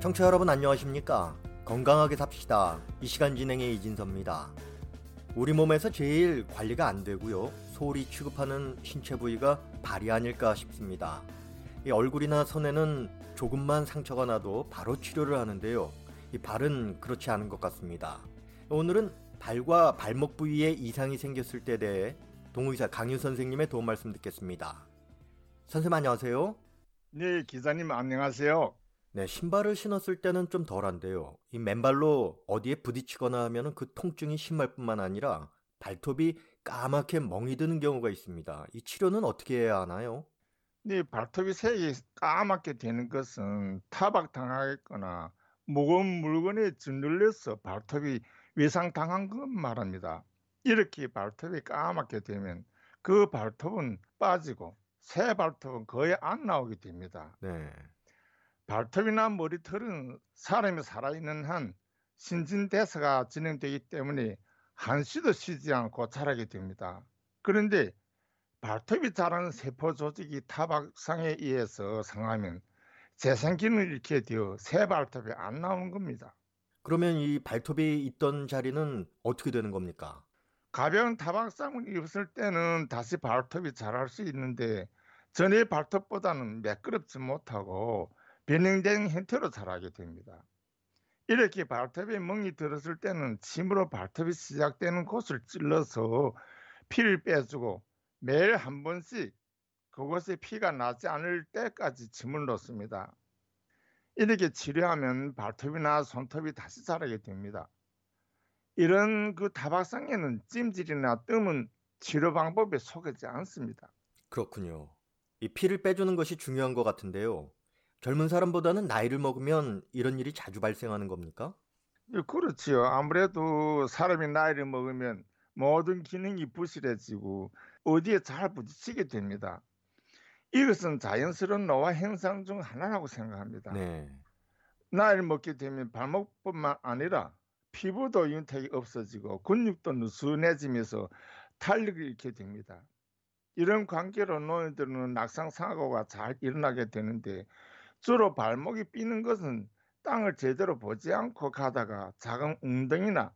청취자 여러분 안녕하십니까? 건강하게 삽시다. 이 시간 진행의 이진섭입니다. 우리 몸에서 제일 관리가 안 되고요. 소홀히 취급하는 신체 부위가 발이 아닐까 싶습니다. 이 얼굴이나 손에는 조금만 상처가 나도 바로 치료를 하는데요. 이 발은 그렇지 않은 것 같습니다. 오늘은 발과 발목 부위에 이상이 생겼을 때에 대해 동의사 강유 선생님의 도움 말씀 듣겠습니다. 선생님 안녕하세요. 네, 기자님 안녕하세요. 네, 신발을 신었을 때는 좀 덜한데요. 이 맨발로 어디에 부딪히거나 하면 그 통증이 심할 뿐만 아니라 발톱이 까맣게 멍이 드는 경우가 있습니다. 이 치료는 어떻게 해야 하나요? 네, 발톱이 색이 까맣게 되는 것은 타박당하거나 무거운 물건에 짓눌려서 발톱이 외상당한 것 말합니다. 이렇게 발톱이 까맣게 되면 그 발톱은 빠지고 새 발톱은 거의 안 나오게 됩니다. 네. 발톱이나 머리털은 사람이 살아있는 한 신진대사가 진행되기 때문에 한시도 쉬지 않고 자라게 됩니다. 그런데 발톱이 자라는 세포 조직이 타박상에 의해서 상하면 재생기능을 잃게 되어 새 발톱이 안 나오는 겁니다. 그러면 이 발톱이 있던 자리는 어떻게 되는 겁니까? 가벼운 타박상을 입었을 때는 다시 발톱이 자랄 수 있는데 전의 발톱보다는 매끄럽지 못하고 변형된 형태로 자라게 됩니다. 이렇게 발톱에 멍이 들었을 때는 침으로 발톱이 시작되는 곳을 찔러서 피를 빼주고 매일 한 번씩 그곳에 피가 나지 않을 때까지 침을 놓습니다. 이렇게 치료하면 발톱이나 손톱이 다시 자라게 됩니다. 이런 그 타박상에는 찜질이나 뜸은 치료 방법에 속하지 않습니다. 그렇군요. 이 피를 빼주는 것이 중요한 것 같은데요. 젊은 사람보다는 나이를 먹으면 이런 일이 자주 발생하는 겁니까? 예, 그렇지요. 아무래도 사람이 나이를 먹으면 모든 기능이 부실해지고 어디에 잘 부딪히게 됩니다. 이것은 자연스러운 노화 현상 중 하나라고 생각합니다. 네. 나이를 먹게 되면 발목뿐만 아니라 피부도 윤택이 없어지고 근육도 느슨해지면서 탄력을 잃게 됩니다. 이런 관계로 노인들은 낙상 사고가 잘 일어나게 되는데 주로 발목이 삐는 것은 땅을 제대로 보지 않고 가다가 작은 웅덩이나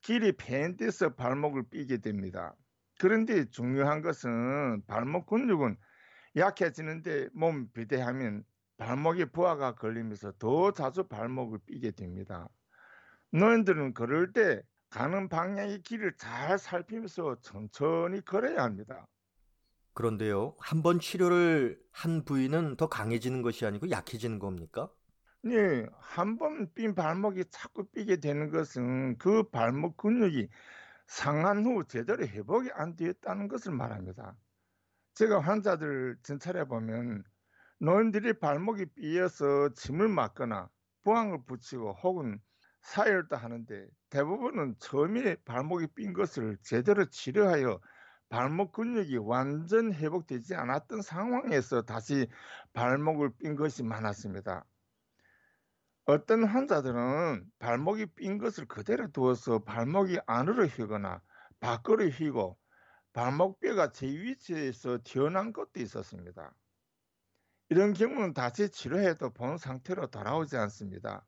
길이 팬 데서 발목을 삐게 됩니다. 그런데 중요한 것은 발목 근육은 약해지는데 몸 비대하면 발목에 부하가 걸리면서 더 자주 발목을 삐게 됩니다. 노인들은 걸을 때 가는 방향의 길을 잘 살피면서 천천히 걸어야 합니다. 그런데요, 한 번 치료를 한 부위는 더 강해지는 것이 아니고 약해지는 겁니까? 네, 한 번 삔 발목이 자꾸 삐게 되는 것은 그 발목 근육이 상한 후 제대로 회복이 안 되었다는 것을 말합니다. 제가 환자들 진찰해 보면 노인들이 발목이 삐어서 침을 맞거나 부항을 붙이고 혹은 사혈도 하는데 대부분은 처음에 발목이 삔 것을 제대로 치료하여 발목 근육이 완전 회복되지 않았던 상황에서 다시 발목을 삔 것이 많았습니다. 어떤 환자들은 발목이 삔 것을 그대로 두어서 발목이 안으로 휘거나 밖으로 휘고 발목뼈가 제 위치에서 튀어나온 것도 있었습니다. 이런 경우는 다시 치료해도 본 상태로 돌아오지 않습니다.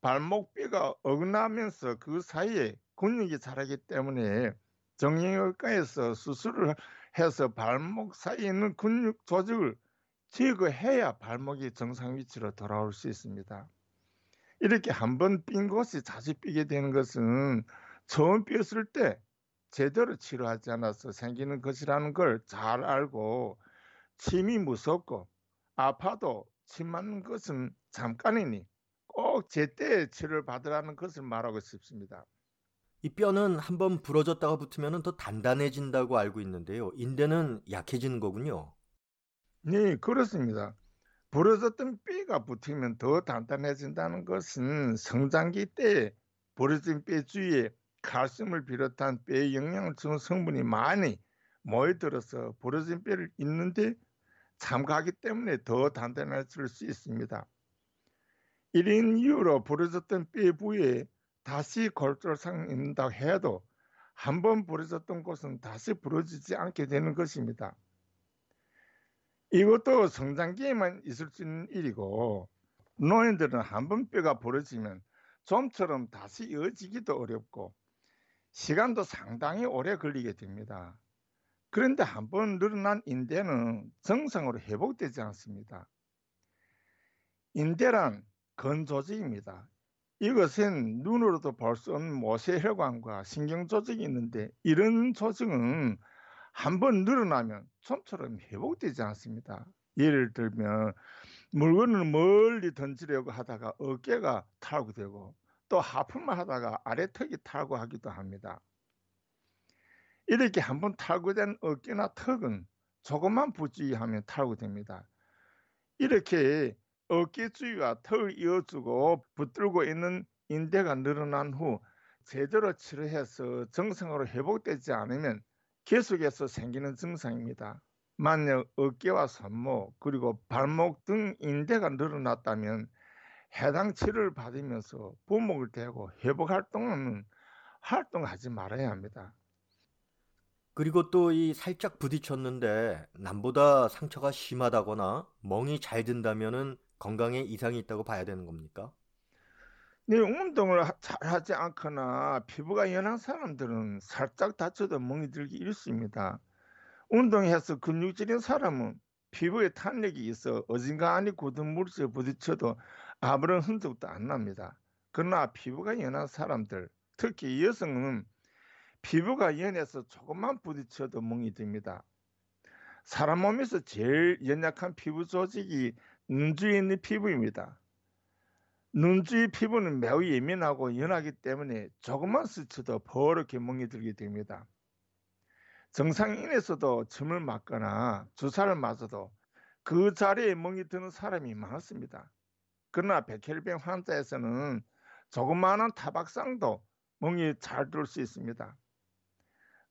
발목뼈가 어긋나면서 그 사이에 근육이 자라기 때문에 정형외과에서 수술을 해서 발목 사이에 있는 근육 조직을 제거해야 발목이 정상 위치로 돌아올 수 있습니다. 이렇게 한 번 삔 곳이 자주 삐게 되는 것은 처음 삐었을 때 제대로 치료하지 않아서 생기는 것이라는 걸 잘 알고 침이 무섭고 아파도 침 맞는 것은 잠깐이니 꼭 제때 치료를 받으라는 것을 말하고 싶습니다. 이 뼈는 한번 부러졌다가 붙으면 더 단단해진다고 알고 있는데요. 인대는 약해지는 거군요. 네, 그렇습니다. 부러졌던 뼈가 붙으면 더 단단해진다는 것은 성장기 때 부러진 뼈 주위에 칼슘을 비롯한 뼈에 영향을 주는 성분이 많이 모여들어서 부러진 뼈를 잇는데 참가하기 때문에 더 단단해질 수 있습니다. 이런 이유로 부러졌던 뼈 부위에 다시 골절상이 있는다고 해도 한 번 부러졌던 곳은 다시 부러지지 않게 되는 것입니다. 이것도 성장기에만 있을 수 있는 일이고 노인들은 한 번 뼈가 부러지면 좀처럼 다시 이어지기도 어렵고 시간도 상당히 오래 걸리게 됩니다. 그런데 한 번 늘어난 인대는 정상으로 회복되지 않습니다. 인대란 건조직입니다. 이것은 눈으로도 볼 수 없는 모세혈관과 신경 조직이 있는데 이런 조직은 한번 늘어나면 좀처럼 회복되지 않습니다. 예를 들면 물건을 멀리 던지려고 하다가 어깨가 탈구되고 또 하품을 하다가 아래턱이 탈구하기도 합니다. 이렇게 한번 탈구된 어깨나 턱은 조금만 부주의하면 탈구됩니다. 이렇게 어깨 주위와 턱을 이어주고 붙들고 있는 인대가 늘어난 후 제대로 치료해서 정상으로 회복되지 않으면 계속해서 생기는 증상입니다. 만약 어깨와 손목 그리고 발목 등 인대가 늘어났다면 해당 치료를 받으면서 부목을 대고 회복 활동은 활동하지 말아야 합니다. 그리고 또 이 살짝 부딪혔는데 남보다 상처가 심하다거나 멍이 잘 든다면은 건강에 이상이 있다고 봐야 되는 겁니까? 네, 운동을 잘 하지 않거나 피부가 연한 사람들은 살짝 다쳐도 멍이 들기 일쑤입니다. 운동해서 근육질인 사람은 피부에 탄력이 있어 어딘가아니 굳은 물질에 부딪혀도 아무런 흔적도 안 납니다. 그러나 피부가 연한 사람들, 특히 여성은 피부가 연해서 조금만 부딪혀도 멍이 듭니다. 사람 몸에서 제일 연약한 피부 조직이 있는 피부입니다. 눈주의 피부는 매우 예민하고 연하기 때문에 조금만 스쳐도 버렇게 멍이 들게 됩니다. 정상인에서도 점을 맞거나 주사를 맞아도 그 자리에 멍이 드는 사람이 많습니다. 그러나 백혈병 환자에서는 조그마한 타박상도 멍이 잘 들 수 있습니다.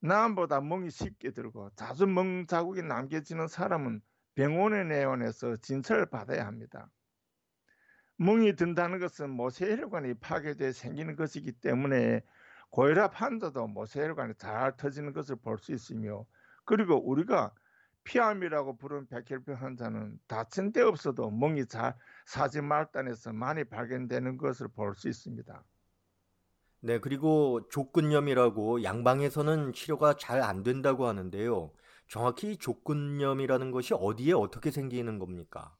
남보다 멍이 쉽게 들고 자주 멍 자국이 남겨지는 사람은 병원에 내원해서 진찰을 받아야 합니다. 멍이 든다는 것은 모세혈관이 파괴돼 생기는 것이기 때문에 고혈압 환자도 모세혈관이 잘 터지는 것을 볼 수 있으며 그리고 우리가 피암이라고 부르는 백혈병 환자는 다친 데 없어도 멍이 잘 사지 말단에서 많이 발견되는 것을 볼 수 있습니다. 네, 그리고 족근염이라고 양방에서는 치료가 잘 안 된다고 하는데요. 정확히 족근염이라는 것이 어디에 어떻게 생기는 겁니까?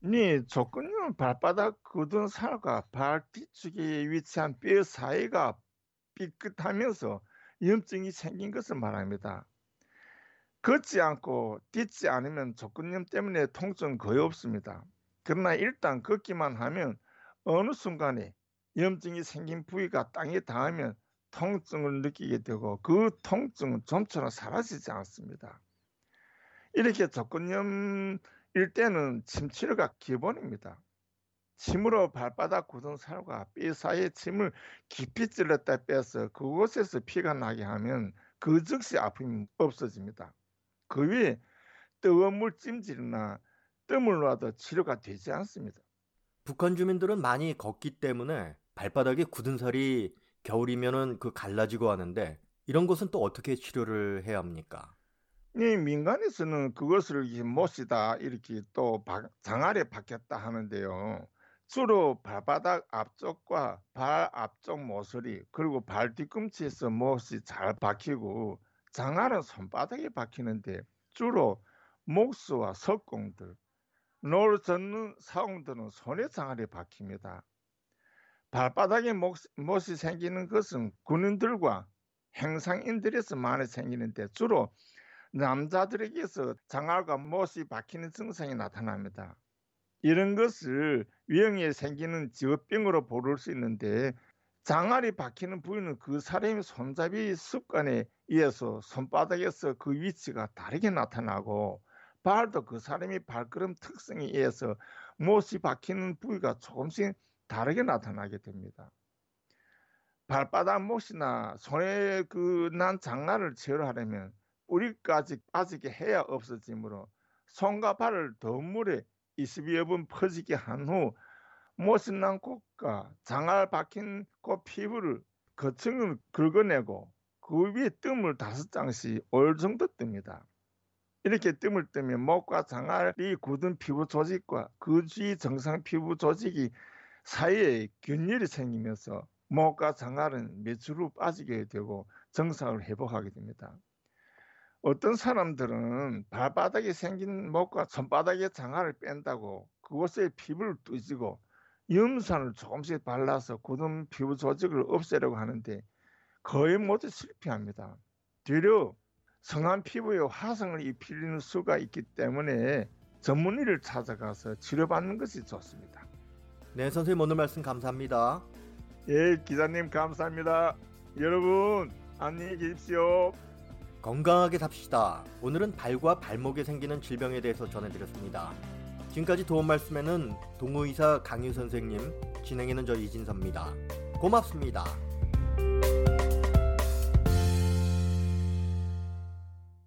네, 족근염은 발바닥 굳은 살과 발 뒤쪽에 위치한 뼈 사이가 삐끗하면서 염증이 생긴 것을 말합니다. 걷지 않고 뛰지 않으면 족근염 때문에 통증 거의 없습니다. 그러나 일단 걷기만 하면 어느 순간에 염증이 생긴 부위가 땅에 닿으면 통증을 느끼게 되고 그 통증은 좀처럼 사라지지 않습니다. 이렇게 족근염일 때는 침 치료가 기본입니다. 침으로 발바닥 굳은 살과 뼈 사이에 침을 깊이 찔렀다 빼서 그곳에서 피가 나게 하면 그 즉시 아픔이 없어집니다. 그 위에 뜨거운 물 찜질이나 뜸을 놔도 치료가 되지 않습니다. 북한 주민들은 많이 걷기 때문에 발바닥에 굳은 살이 겨울이면은 그 갈라지고 하는데 이런 것은 또 어떻게 치료를 해야 합니까? 이 민간에서는 그것을 못이다 이렇게 또 장알에 박혔다 하는데요. 주로 발바닥 앞쪽과 발 앞쪽 모서리 그리고 발 뒤꿈치에서 못이 잘 박히고 장알은 손바닥에 박히는데 주로 목수와 석공들, 노를 젓는 사공들은 손에 장알이 박힙니다. 발바닥에 못, 못이 생기는 것은 군인들과 행상인들에서 많이 생기는데 주로 남자들에게서 장알과 못이 박히는 증상이 나타납니다. 이런 것을 유형의 생기는 직업병으로 부를 수 있는데 장알이 박히는 부위는 그 사람의 손잡이 습관에 의해서 손바닥에서 그 위치가 다르게 나타나고 발도 그 사람의 발걸음 특성에 의해서 못이 박히는 부위가 조금씩 다르게 나타나게 됩니다. 발바닥 못이나 손에 그 난 장난을 제어하려면 뿌리까지 빠지게 해야 없어지므로 손과 발을 더 물에 22여 분 퍼지게 한 후 못이 난 곳과 장알 박힌 곳 피부를 거층을 긁어내고 그 위에 뜸을 다섯 장씩 올 정도 뜹니다. 이렇게 뜸을 뜨면 목과 장알이 굳은 피부 조직과 그 주위 정상 피부 조직이 사이에 균열이 생기면서 목과 장알은 후 빠지게 되고 정상을 회복하게 됩니다. 어떤 사람들은 발바닥에 생긴 목과 손바닥에 장알을 뺀다고 그곳에 피부를 뚜지고 염산을 조금씩 발라서 굳은 피부 조직을 없애려고 하는데 거의 모두 실패합니다. 되려 성한 피부에 화성을 입히는 수가 있기 때문에 전문의를 찾아가서 치료받는 것이 좋습니다. 네, 선생님 오늘 말씀 감사합니다. 예, 기자님 감사합니다. 여러분 안녕히 계십시오. 건강하게 삽시다. 오늘은 발과 발목에 생기는 질병에 대해서 전해드렸습니다. 지금까지 도움 말씀에는 동의사 강유 선생님, 진행에는 저 이진섭입니다. 고맙습니다.